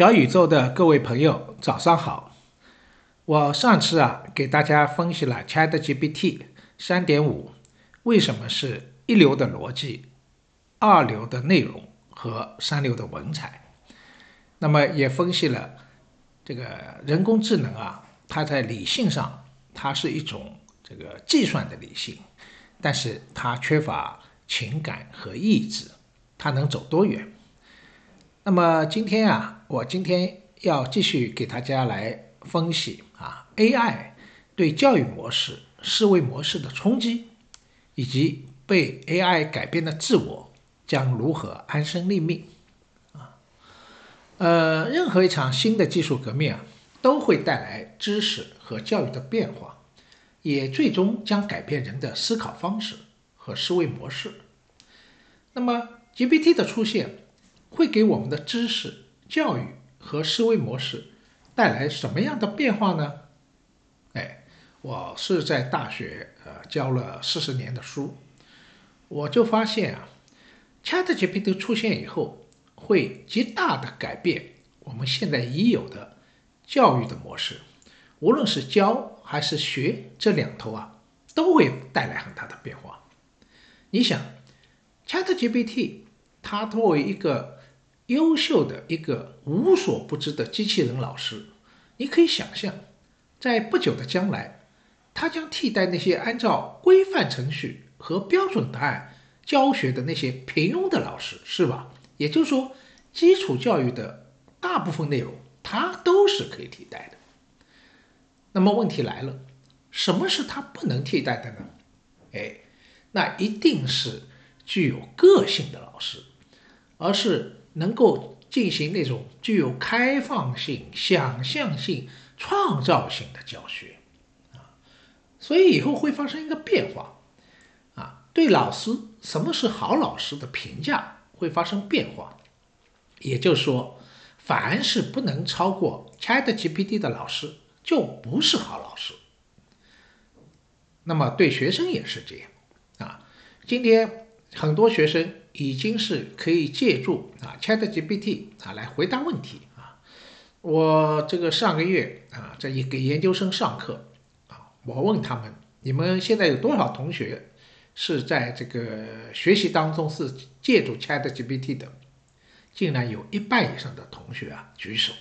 小宇宙的各位朋友，早上好！我上次啊给大家分析了 ChatGPT 三点五为什么是一流的逻辑、二流的内容和三流的文采，那么也分析了这个人工智能啊，它在理性上它是一种这个计算的理性，但是它缺乏情感和意志，它能走多远？那么今天啊，我今天要继续给大家来分析啊，AI 对教育模式、思维模式的冲击，以及被 AI 改变的自我将如何安身立命啊？呃，任何一场新的技术革命啊，都会带来知识和教育的变化，也最终将改变人的思考方式和思维模式。那么 GPT 的出现。会给我们的知识、教育和思维模式带来什么样的变化呢？哎，我是在大学呃教了四十年的书，我就发现啊，ChatGPT 出现以后，会极大的改变我们现在已有的教育的模式，无论是教还是学这两头啊，都会带来很大的变化。你想，ChatGPT 它作为一个优秀的一个无所不知的机器人老师，你可以想象，在不久的将来，他将替代那些按照规范程序和标准答案教学的那些平庸的老师，是吧？也就是说，基础教育的大部分内容，它都是可以替代的。那么问题来了，什么是它不能替代的呢？哎，那一定是具有个性的老师，而是。能够进行那种具有开放性、想象性、创造性的教学，啊，所以以后会发生一个变化，啊，对老师什么是好老师的评价会发生变化，也就是说，凡是不能超过 ChatGPT 的老师就不是好老师。那么对学生也是这样，啊，今天很多学生。已经是可以借助啊 ChatGPT 啊来回答问题啊。我这个上个月啊在一给研究生上课啊，我问他们：你们现在有多少同学是在这个学习当中是借助 ChatGPT 的？竟然有一半以上的同学啊举手。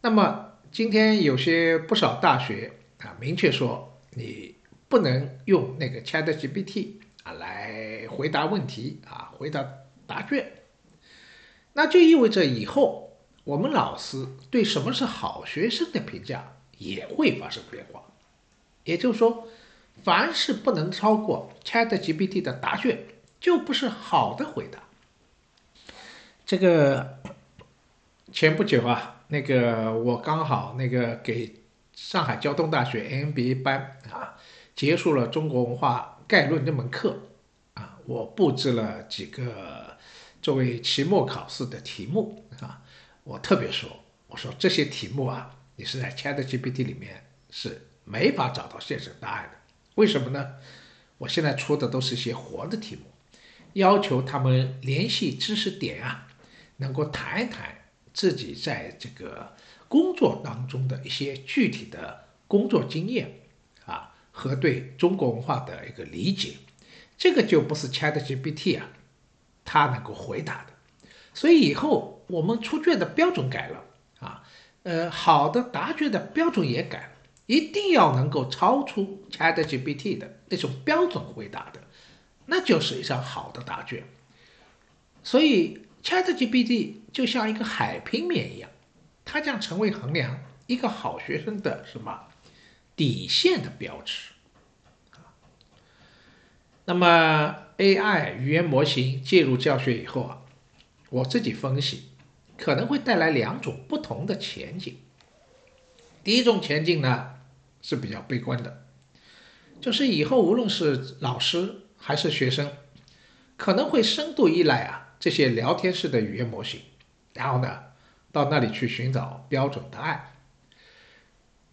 那么今天有些不少大学啊明确说你不能用那个 ChatGPT。啊，来回答问题啊，回答答卷，那就意味着以后我们老师对什么是好学生的评价也会发生变化。也就是说，凡是不能超过 ChatGPT 的答卷，就不是好的回答。这个前不久啊，那个我刚好那个给上海交通大学 MBA 班啊，结束了中国文化。概论这门课啊，我布置了几个作为期末考试的题目啊。我特别说，我说这些题目啊，你是在 ChatGPT 里面是没法找到现成答案的。为什么呢？我现在出的都是一些活的题目，要求他们联系知识点啊，能够谈一谈自己在这个工作当中的一些具体的工作经验。和对中国文化的一个理解，这个就不是 ChatGPT 啊，它能够回答的。所以以后我们出卷的标准改了啊，呃，好的答卷的标准也改了，一定要能够超出 ChatGPT 的那种标准回答的，那就是一张好的答卷。所以 ChatGPT 就像一个海平面一样，它将成为衡量一个好学生的什么？底线的标志，那么 AI 语言模型介入教学以后啊，我自己分析可能会带来两种不同的前景。第一种前景呢是比较悲观的，就是以后无论是老师还是学生，可能会深度依赖啊这些聊天式的语言模型，然后呢到那里去寻找标准答案，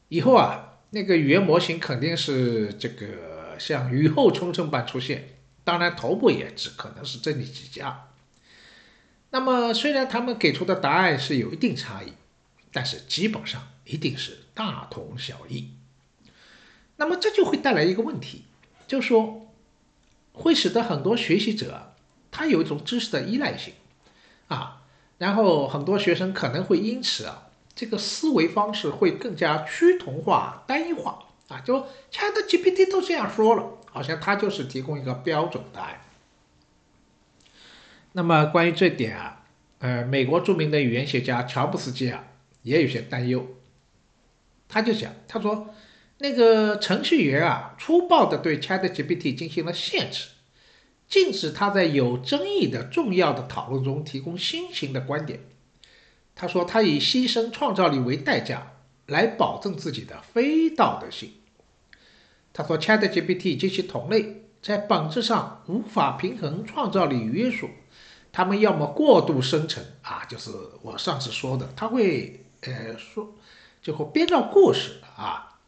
以后啊。那个语言模型肯定是这个像雨后春笋般出现，当然头部也只可能是这里几家。那么虽然他们给出的答案是有一定差异，但是基本上一定是大同小异。那么这就会带来一个问题，就是说会使得很多学习者他有一种知识的依赖性啊，然后很多学生可能会因此啊，这个思维方式会更加趋同化、单一化啊，就 Chat GPT 都这样说了，好像它就是提供一个标准答案。那么关于这点啊，呃，美国著名的语言学家乔布斯基啊，也有些担忧。他就讲，他说，那个程序员啊，粗暴的对 ChatGPT 进行了限制，禁止他在有争议的重要的讨论中提供新型的观点。他说，他以牺牲创造力为代价来保证自己的非道德性。他说，ChatGPT 及其同类在本质上无法平衡创造力与约束。他们要么过度生成啊，就是我上次说的，他会呃说，就会编造故事啊。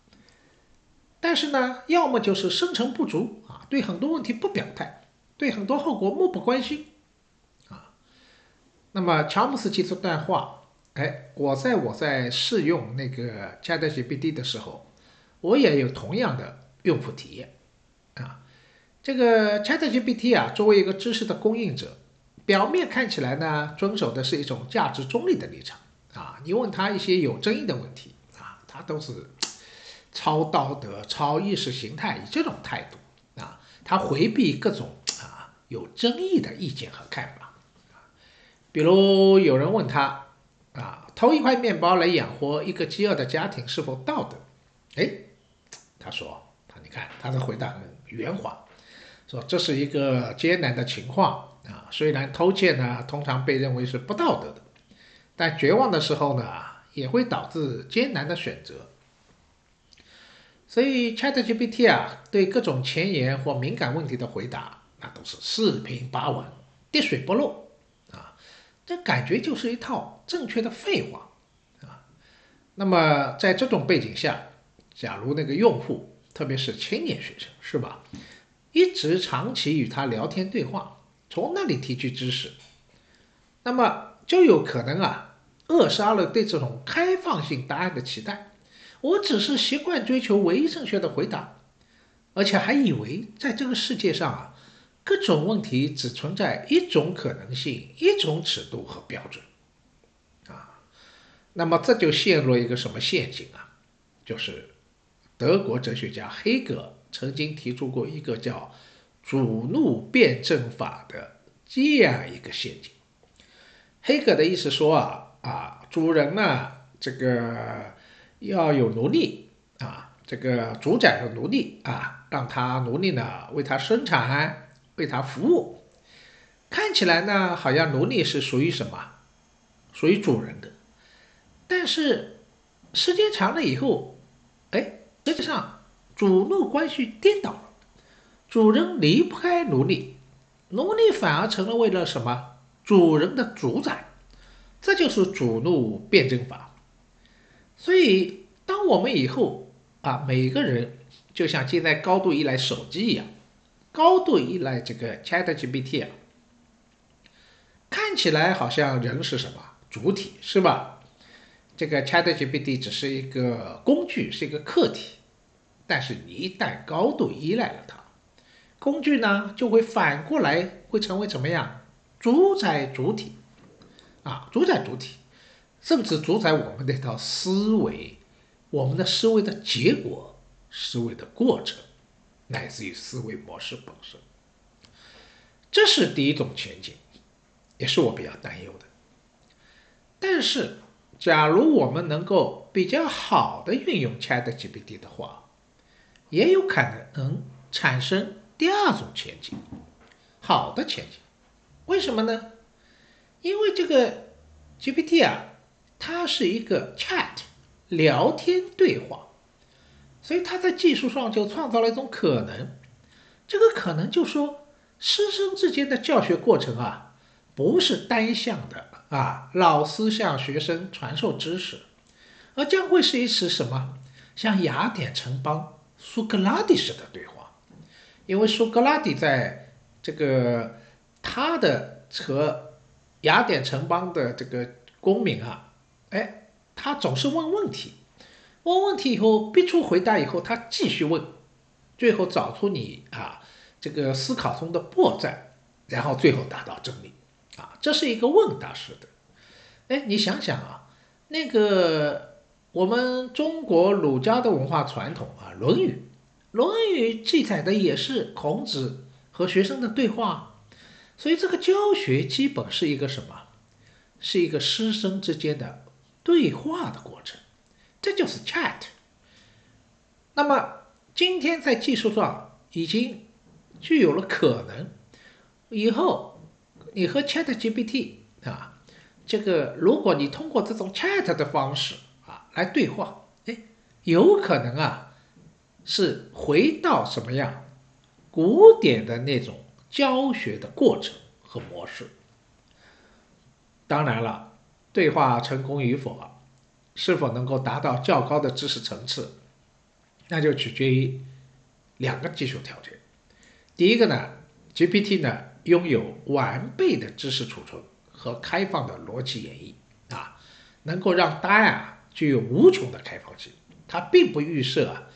但是呢，要么就是生成不足啊，对很多问题不表态，对很多后果漠不关心啊。那么乔布斯提出段话，哎，我在我在试用那个 ChatGPT 的时候，我也有同样的用户体验啊。这个 ChatGPT 啊，作为一个知识的供应者。表面看起来呢，遵守的是一种价值中立的立场啊。你问他一些有争议的问题啊，他都是超道德、超意识形态，以这种态度啊，他回避各种啊有争议的意见和看法。比如有人问他啊，偷一块面包来养活一个饥饿的家庭是否道德？哎，他说他你看他的回答很圆滑，说这是一个艰难的情况。啊，虽然偷窃呢通常被认为是不道德的，但绝望的时候呢也会导致艰难的选择。所以 ChatGPT 啊对各种前沿或敏感问题的回答，那都是四平八稳、滴水不漏，这感觉就是一套正确的废话啊。那么在这种背景下，假如那个用户，特别是青年学生，是吧，一直长期与他聊天对话。从那里提取知识，那么就有可能啊扼杀了对这种开放性答案的期待。我只是习惯追求唯一正确的回答，而且还以为在这个世界上啊，各种问题只存在一种可能性、一种尺度和标准啊。那么这就陷入一个什么陷阱啊？就是德国哲学家黑格曾经提出过一个叫。主怒辩证法的这样一个陷阱，黑格的意思说啊啊，主人呢这个要有奴隶啊，这个主宰的奴隶啊，让他奴隶呢为他生产，为他服务，看起来呢好像奴隶是属于什么，属于主人的，但是时间长了以后，哎，实际上主奴关系颠倒了。主人离不开奴隶，奴隶反而成了为了什么？主人的主宰，这就是主奴辩证法。所以，当我们以后啊，每个人就像现在高度依赖手机一样，高度依赖这个 ChatGPT 啊，看起来好像人是什么主体，是吧？这个 ChatGPT 只是一个工具，是一个客体，但是你一旦高度依赖了它。工具呢，就会反过来会成为怎么样？主宰主体，啊，主宰主体，甚至主宰我们那套思维，我们的思维的结果，思维的过程，乃至于思维模式本身。这是第一种前景，也是我比较担忧的。但是，假如我们能够比较好的运用 ChatGPT 的话，也有可能产生。第二种前景，好的前景，为什么呢？因为这个 GPT 啊，它是一个 chat 聊天对话，所以他在技术上就创造了一种可能。这个可能就说，师生之间的教学过程啊，不是单向的啊，老师向学生传授知识，而将会是一次什么，像雅典城邦苏格拉底式的对话。因为苏格拉底在这个他的和雅典城邦的这个公民啊，哎，他总是问问题，问问题以后逼出回答以后，他继续问，最后找出你啊这个思考中的破绽，然后最后达到真理，啊，这是一个问答式的。哎，你想想啊，那个我们中国儒家的文化传统啊，《论语》，《论语》记载的也是孔子和学生的对话，所以这个教学基本是一个什么？是一个师生之间的对话的过程，这就是 chat。那么今天在技术上已经具有了可能，以后你和 Chat GPT 啊。这个，如果你通过这种 chat 的方式啊来对话，哎，有可能啊是回到什么样古典的那种教学的过程和模式。当然了，对话成功与否啊，是否能够达到较高的知识层次，那就取决于两个技术条件。第一个呢，GPT 呢拥有完备的知识储存。和开放的逻辑演绎啊，能够让答案啊具有无穷的开放性。它并不预设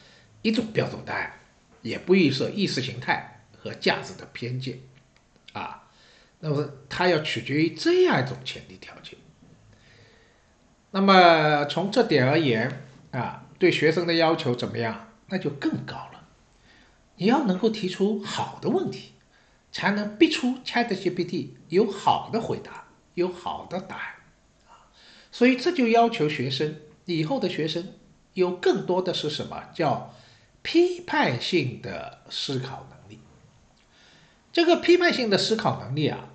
一种标准答案，也不预设意识形态和价值的偏见啊。那么它要取决于这样一种前提条件。那么从这点而言啊，对学生的要求怎么样？那就更高了。你要能够提出好的问题，才能逼出 ChatGPT 有好的回答。有好的答案啊，所以这就要求学生以后的学生有更多的是什么叫批判性的思考能力。这个批判性的思考能力啊，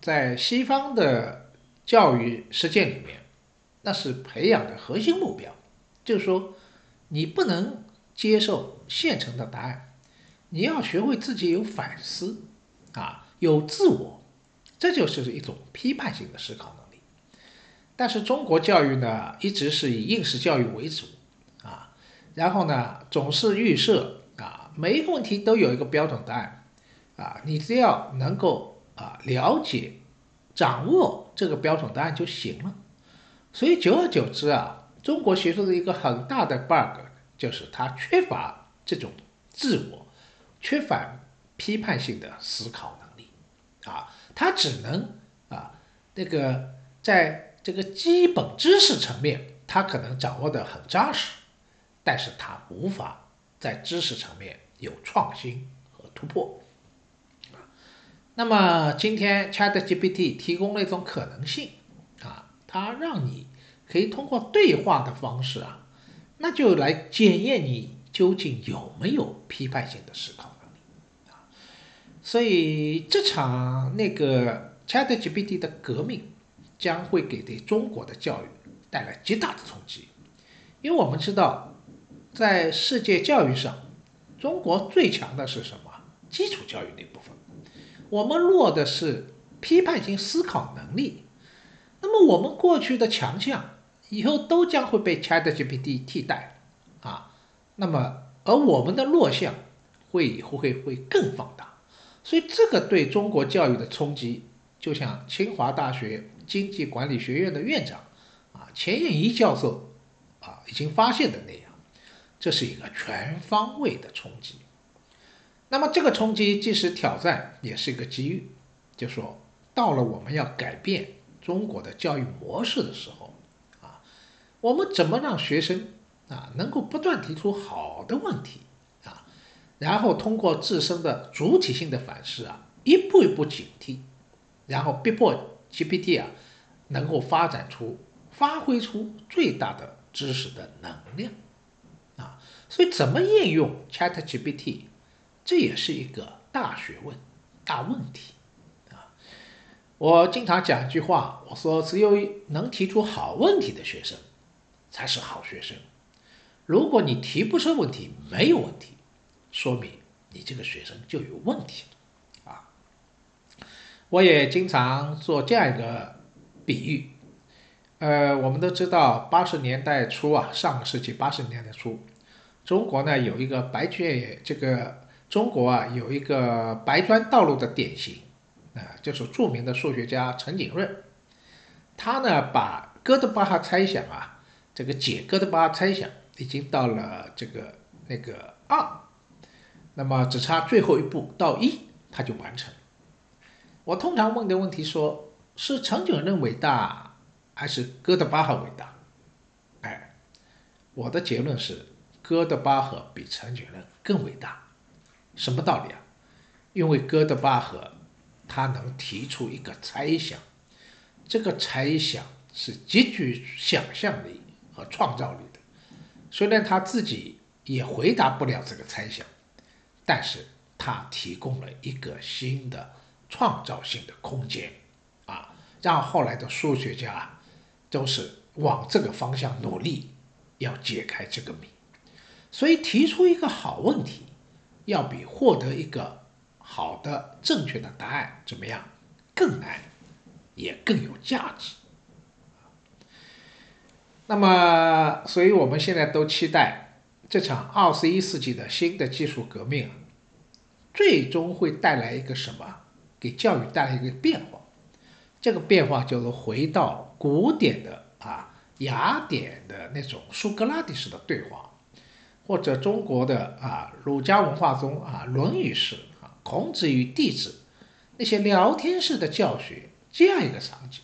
在西方的教育实践里面，那是培养的核心目标。就是说，你不能接受现成的答案，你要学会自己有反思啊，有自我。这就是一种批判性的思考能力，但是中国教育呢，一直是以应试教育为主啊，然后呢，总是预设啊，每一个问题都有一个标准答案啊，你只要能够啊了解、掌握这个标准答案就行了。所以久而久之啊，中国学术的一个很大的 bug 就是它缺乏这种自我，缺乏批判性的思考能力啊。他只能啊，那个在这个基本知识层面，他可能掌握的很扎实，但是他无法在知识层面有创新和突破。那么今天 ChatGPT 提供了一种可能性，他让你可以通过对话的方式啊，那就来检验你究竟有没有批判性的思考能力啊。所以这场那个 ChatGPT 的革命将会给对中国的教育带来极大的冲击，因为我们知道，在世界教育上，中国最强的是什么？基础教育那部分，我们弱的是批判性思考能力。那么我们过去的强项以后都将会被 ChatGPT 替代啊。那么而我们的弱项会以后会会更放大。所以，这个对中国教育的冲击，就像清华大学经济管理学院的院长啊钱燕仪教授啊已经发现的那样，这是一个全方位的冲击。那么，这个冲击既是挑战，也是一个机遇。就说到了我们要改变中国的教育模式的时候啊，我们怎么让学生啊能够不断提出好的问题啊？然后通过自身的主体性的反思啊，一步一步警惕，然后逼迫 GPT 啊，能够发展出、发挥出最大的知识的能量啊。所以，怎么应用 ChatGPT，这也是一个大学问、大问题。我经常讲一句话，我说，只有能提出好问题的学生才是好学生。如果你提不出问题，没有问题。说明你这个学生就有问题，啊，我也经常做这样一个比喻，呃，我们都知道八十年代初啊，上个世纪八十年代初，中国呢有一个白卷，这个中国啊有一个白砖道路的典型，啊，就是著名的数学家陈景润他呢把哥德巴赫猜想啊，这个解哥德巴赫猜想已经到了这个那个二，那么只差最后一步到一，他就完成。我通常问的问题说，是陈景润伟大还是哥德巴赫伟大？哎，我的结论是哥德巴赫比陈景润更伟大。什么道理啊？因为哥德巴赫他能提出一个猜想，这个猜想是极具想象力和创造力的。虽然他自己也回答不了这个猜想，但是他提供了一个新的。创造性的空间，啊，让后来的数学家都是往这个方向努力，要解开这个谜。所以提出一个好问题，要比获得一个好的正确的答案怎么样更难，也更有价值。那么，所以我们现在都期待这场二十一世纪的新的技术革命，最终会带来一个什么？给教育带来一个变化，这个变化就是回到古典的啊雅典的那种苏格拉底式的对话，或者中国的啊儒家文化中啊《论语》式孔子与弟子那些聊天式的教学这样一个场景。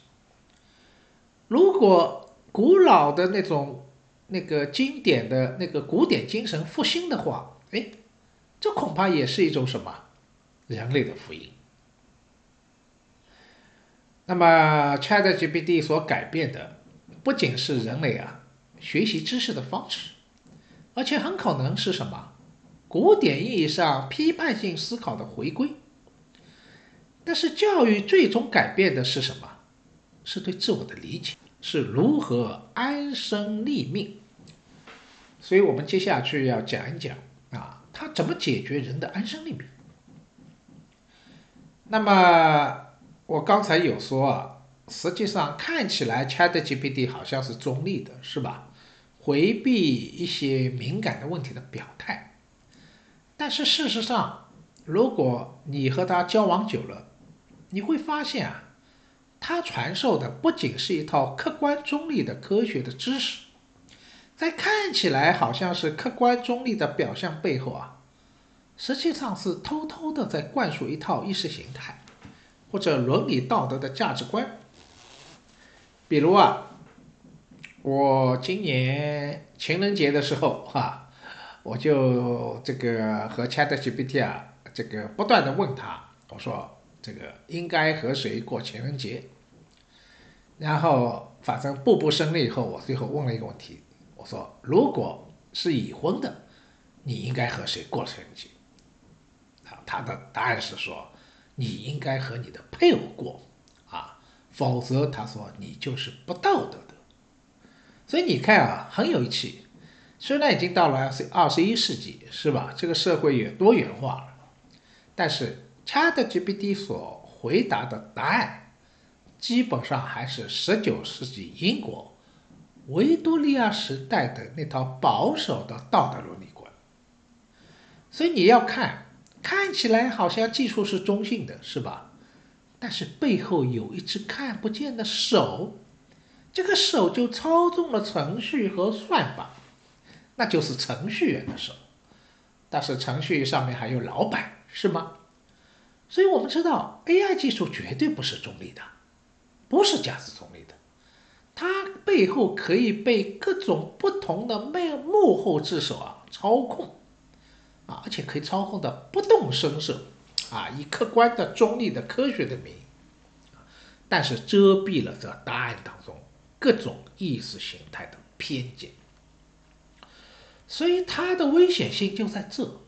如果古老的那种那个经典的那个古典精神复兴的话，哎，这恐怕也是一种什么人类的福音。那么，ChatGPT 所改变的不仅是人类啊学习知识的方式，而且很可能是什么古典意义上批判性思考的回归。但是，教育最终改变的是什么？是对自我的理解，是如何安身立命。所以我们接下去要讲一讲啊，它怎么解决人的安身立命。那么。我刚才有说啊，实际上看起来 ChatGPT 好像是中立的，是吧？回避一些敏感的问题的表态。但是事实上，如果你和他交往久了，你会发现啊，他传授的不仅是一套客观中立的科学的知识，在看起来好像是客观中立的表象背后啊，实际上是偷偷的在灌输一套意识形态。或者伦理道德的价值观，比如啊，我今年情人节的时候哈，我就这个和 ChatGPT 啊，这个不断的问他，我说这个应该和谁过情人节？然后反正步步胜利以后，我最后问了一个问题，我说如果是已婚的，你应该和谁过情人节？啊，他的答案是说。你应该和你的配偶过，啊，否则他说你就是不道德的。所以你看啊，很有趣。虽然已经到了二十二十一世纪，是吧？这个社会也多元化了，但是 ChatGPT 所回答的答案，基本上还是十九世纪英国维多利亚时代的那套保守的道德伦理观。所以你要看。看起来好像技术是中性的，是吧？但是背后有一只看不见的手，这个手就操纵了程序和算法，那就是程序员的手。但是程序上面还有老板，是吗？所以我们知道，AI 技术绝对不是中立的，不是价值中立的，它背后可以被各种不同的幕幕后之手啊操控。啊，而且可以操控的不动声色，啊，以客观的、中立的、科学的名义，但是遮蔽了这答案当中各种意识形态的偏见，所以它的危险性就在这，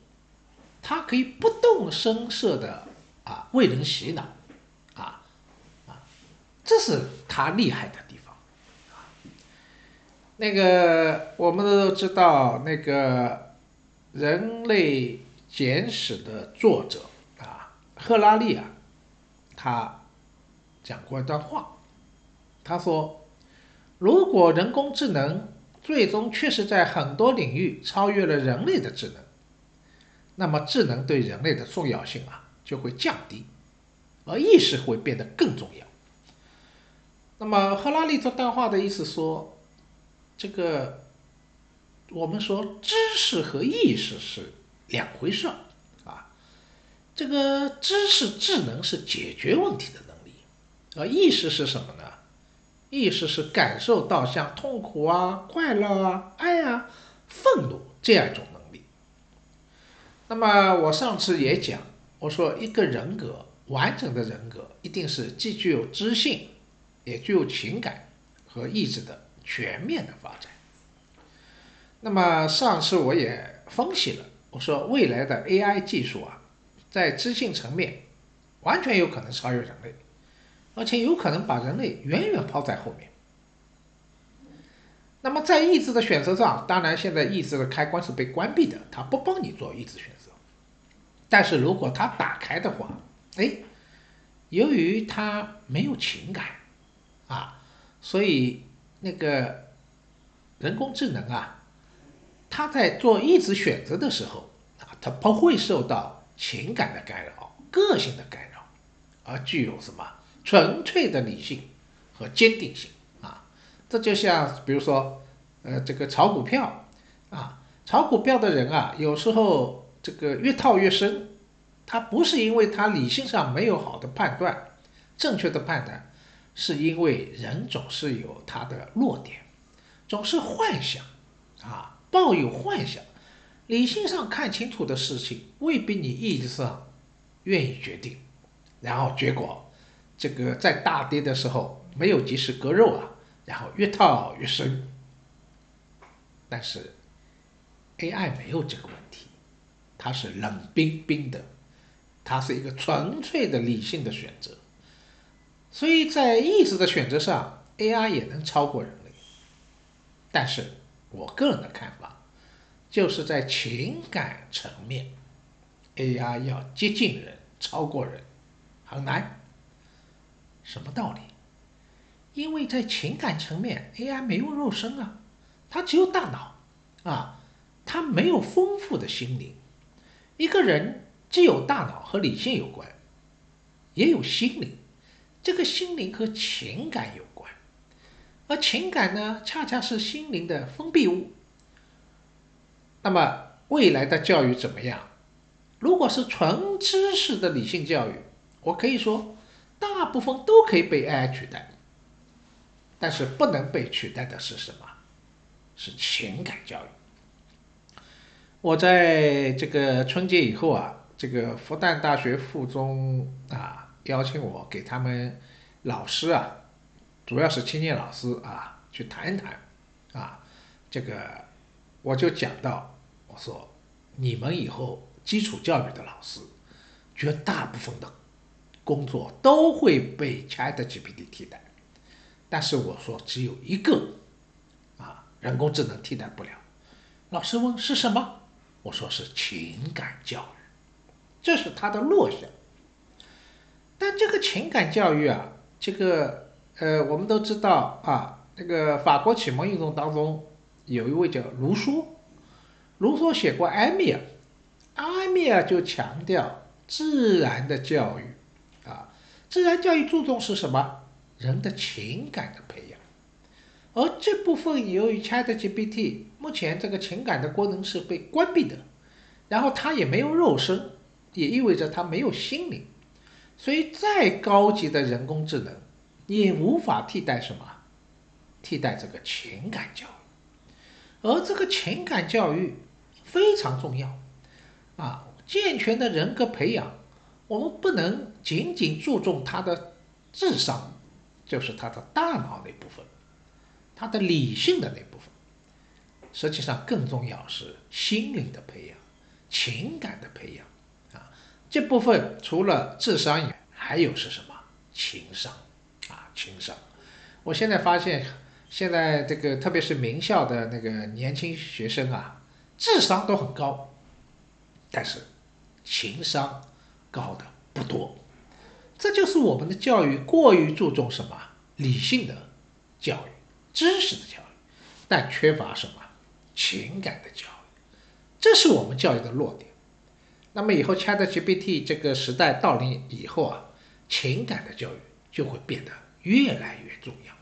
它可以不动声色的啊为人洗脑，啊啊，这是它厉害的地方，啊，那个我们都知道那个。人类简史的作者啊，赫拉利啊，他讲过一段话，他说：“如果人工智能最终确实在很多领域超越了人类的智能，那么智能对人类的重要性啊就会降低，而意识会变得更重要。那么赫拉利这段话的意思说，这个我们说知识和意识是两回事啊。这个知识智能是解决问题的能力，而意识是什么呢？意识是感受到像痛苦啊、快乐啊、爱啊、愤怒这样一种能力。那么我上次也讲，我说一个人格完整的人格一定是既具有知性。也具有情感和意志的全面的发展。那么上次我也分析了，我说未来的 AI 技术啊，在知性层面完全有可能超越人类，而且有可能把人类远远抛在后面。那么在意志的选择上，当然现在意志的开关是被关闭的，它不帮你做意志选择。但是如果它打开的话，哎，由于它没有情感。啊，所以那个人工智能啊，它在做意志选择的时候啊，它不会受到情感的干扰、个性的干扰，而具有什么纯粹的理性和坚定性啊。这就像比如说，呃，这个炒股票啊，炒股票的人啊，有时候这个越套越深，他不是因为他理性上没有好的判断、正确的判断。是因为人总是有他的弱点，总是幻想，啊，抱有幻想，理性上看清楚的事情未必你意志上愿意决定，然后结果这个在大跌的时候没有及时割肉啊，然后越套越深。但是 AI 没有这个问题，它是冷冰冰的，它是一个纯粹的理性的选择。所以在意志的选择上，AI 也能超过人类。但是我个人的看法，就是在情感层面，AI 要接近人、超过人，很难。什么道理？因为在情感层面，AI 没有肉身啊，它只有大脑啊，它没有丰富的心灵。一个人既有大脑和理性有关，也有心灵。这个心灵和情感有关，而情感呢，恰恰是心灵的封闭物。那么未来的教育怎么样？如果是纯知识的理性教育，我可以说，大部分都可以被 AI 取代。但是不能被取代的是什么？是情感教育。我在这个春节以后啊，这个复旦大学附中啊。邀请我给他们老师啊，主要是青年老师啊，去谈一谈啊，这个我就讲到，我说你们以后基础教育的老师，绝大部分的工作都会被 ChatGPT 替代，但是我说只有一个啊，人工智能替代不了。老师问是什么？我说是情感教育，这是他的弱项。但这个情感教育啊，这个呃，我们都知道啊，那个法国启蒙运动当中有一位叫卢梭，卢梭写过《埃米尔》，《埃米尔》就强调自然的教育，自然教育注重是什么？人的情感的培养，而这部分由于 ChatGPT 目前这个情感的功能是被关闭的，然后它也没有肉身，也意味着它没有心灵。所以，再高级的人工智能也无法替代什么？替代这个情感教育。而这个情感教育非常重要啊！健全的人格培养，我们不能仅仅注重他的智商，就是他的大脑那部分，他的理性的那部分。实际上，更重要是心灵的培养，情感的培养啊。这部分除了智商以外，还有是什么？情商啊，情商。我现在发现，现在这个特别是名校的那个年轻学生啊，智商都很高，但是情商高的不多。这就是我们的教育过于注重什么理性的教育、知识的教育，但缺乏什么情感的教育，这是我们教育的弱点。那么以后 ChatGPT 这个时代到临以后啊，情感的教育就会变得越来越重要。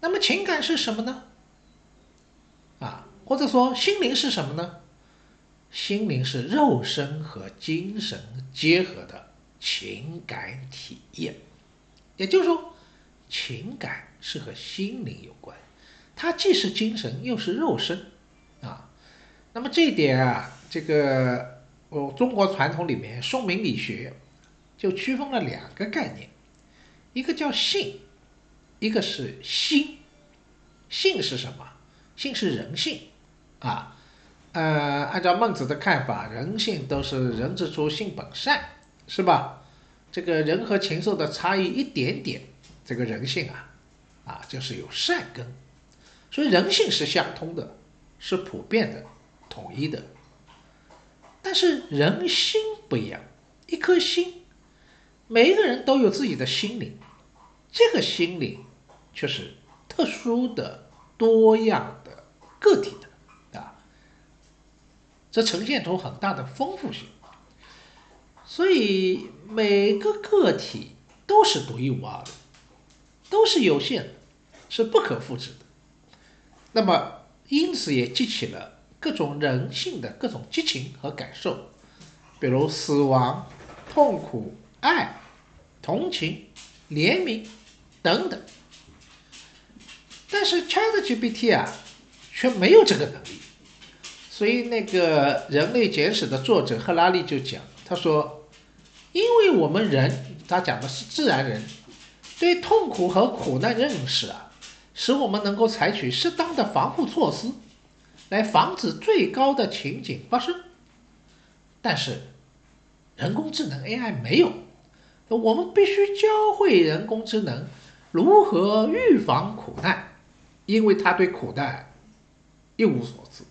那么情感是什么呢？啊，或者说心灵是什么呢？心灵是肉身和精神结合的情感体验，也就是说，情感是和心灵有关，它既是精神又是肉身啊。那么这一点啊，这个我中国传统里面宋明理学就区分了两个概念，一个叫性，一个是心。性是什么？性是人性啊。呃，按照孟子的看法，人性都是人之初，性本善，是吧？这个人和禽兽的差异一点点，这个人性啊，啊，就是有善根，所以人性是相通的，是普遍的、统一的。但是人心不一样，一颗心，每一个人都有自己的心灵，这个心灵却是特殊的、多样的、个体的。啊这呈现出很大的丰富性，所以每个个体都是独一无二的，都是有限的，是不可复制的。那么，因此也激起了各种人性的各种激情和感受，比如死亡、痛苦、爱、同情、怜悯等等。但是 ChatGPT 啊，却没有这个能力。所以，那个《人类简史》的作者赫拉利就讲，他说：“因为我们人，他讲的是自然人，对痛苦和苦难认识啊，使我们能够采取适当的防护措施，来防止最高的情景发生。但是，人工智能 AI 没有，我们必须教会人工智能如何预防苦难，因为他对苦难一无所知。”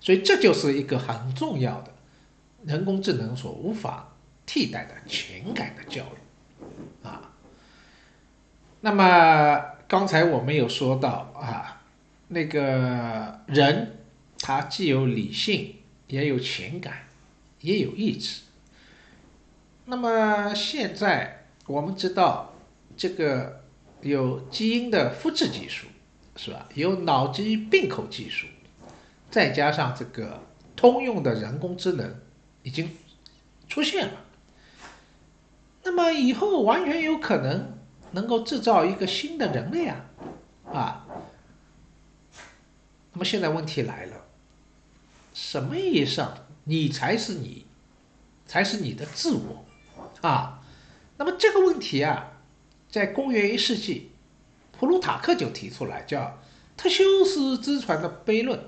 所以这就是一个很重要的人工智能所无法替代的情感的教育啊。那么刚才我们有说到啊，那个人他既有理性，也有情感，也有意志。那么现在我们知道这个有基因的复制技术，是吧？有脑机并口技术。再加上这个通用的人工智能已经出现了，那么以后完全有可能能够制造一个新的人类啊，啊，那么现在问题来了，什么意义上你才是你，才是你的自我啊？那么这个问题啊，在公元一世纪，普鲁塔克就提出来，叫特修斯之船的悖论。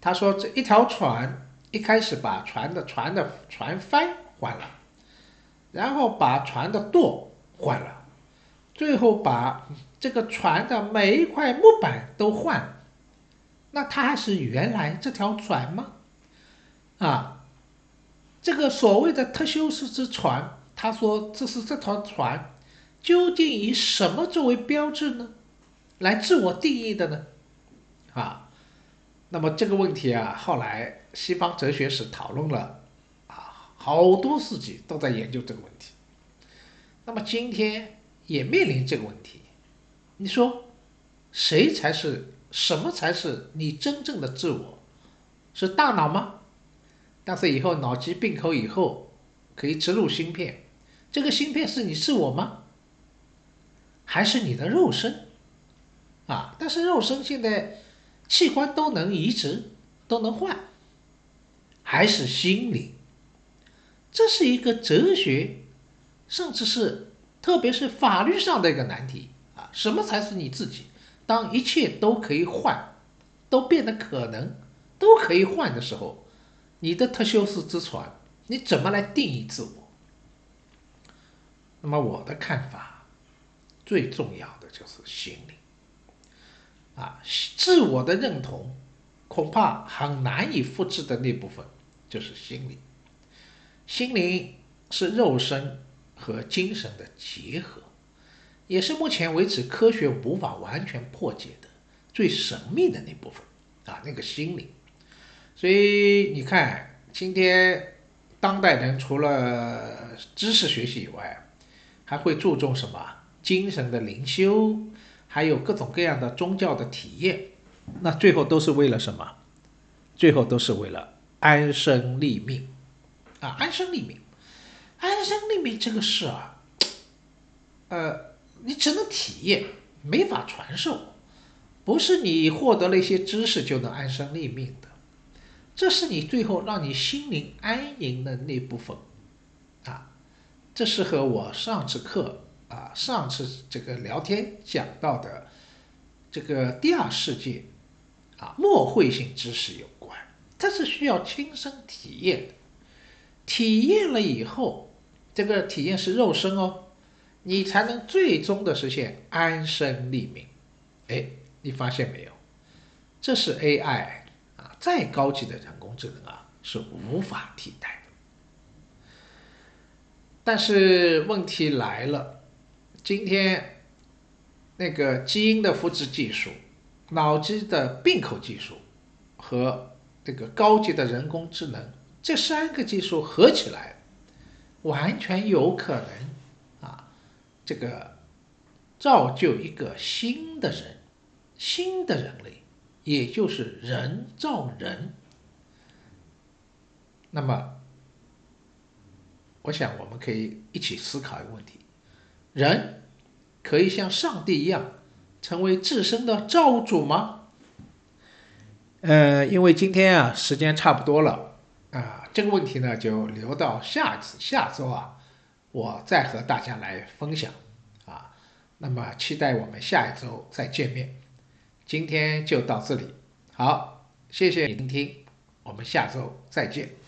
他说：“这一条船一开始把船的船的船帆换了，然后把船的舵换了，最后把这个船的每一块木板都换。那它还是原来这条船吗？啊，这个所谓的特修斯之船，他说这是这条船究竟以什么作为标志呢？来自我定义的呢？啊？”那么这个问题啊，后来西方哲学史讨论了啊，好多世纪都在研究这个问题。那么今天也面临这个问题，你说谁才是什么才是你真正的自我？是大脑吗？但是以后脑机并口以后可以植入芯片，这个芯片是你自我吗？还是你的肉身？啊，但是肉身现在。器官都能移植，都能换，还是心灵？这是一个哲学，甚至是特别是法律上的一个难题啊！什么才是你自己？当一切都可以换，都变得可能，都可以换的时候，你的特修斯之船，你怎么来定义自我？那么我的看法，最重要的就是心灵。啊，自我的认同恐怕很难以复制的那部分就是心灵。心灵是肉身和精神的结合，也是目前为止科学无法完全破解的最神秘的那部分啊，那个心灵。所以你看，今天当代人除了知识学习以外，还会注重什么精神的灵修，还有各种各样的宗教的体验。那最后都是为了什么？最后都是为了安身立命啊！安身立命，安身立命这个事啊，呃，你只能体验，没法传授，不是你获得了一些知识就能安身立命的。这是你最后让你心灵安宁的那部分啊！这是和我上次课啊，上次这个聊天讲到的这个第二世界。啊，默会性知识有，它是需要亲身体验的。体验了以后，这个体验是肉身哦，你才能最终的实现安身立命。哎，你发现没有？这是 AI 啊，再高级的人工智能啊，是无法替代的。但是问题来了，今天那个基因的复制技术。脑机的并口技术和这个高级的人工智能这三个技术合起来，完全有可能啊，这个造就一个新的人，新的人类，也就是人造人。那么，我想我们可以一起思考一个问题：人可以像上帝一样？成为自身的造物主吗？呃，因为今天啊时间差不多了啊，这个问题呢就留到下次下周啊，我再和大家来分享啊。那么期待我们下一周再见面。今天就到这里，好，谢谢聆听，我们下周再见。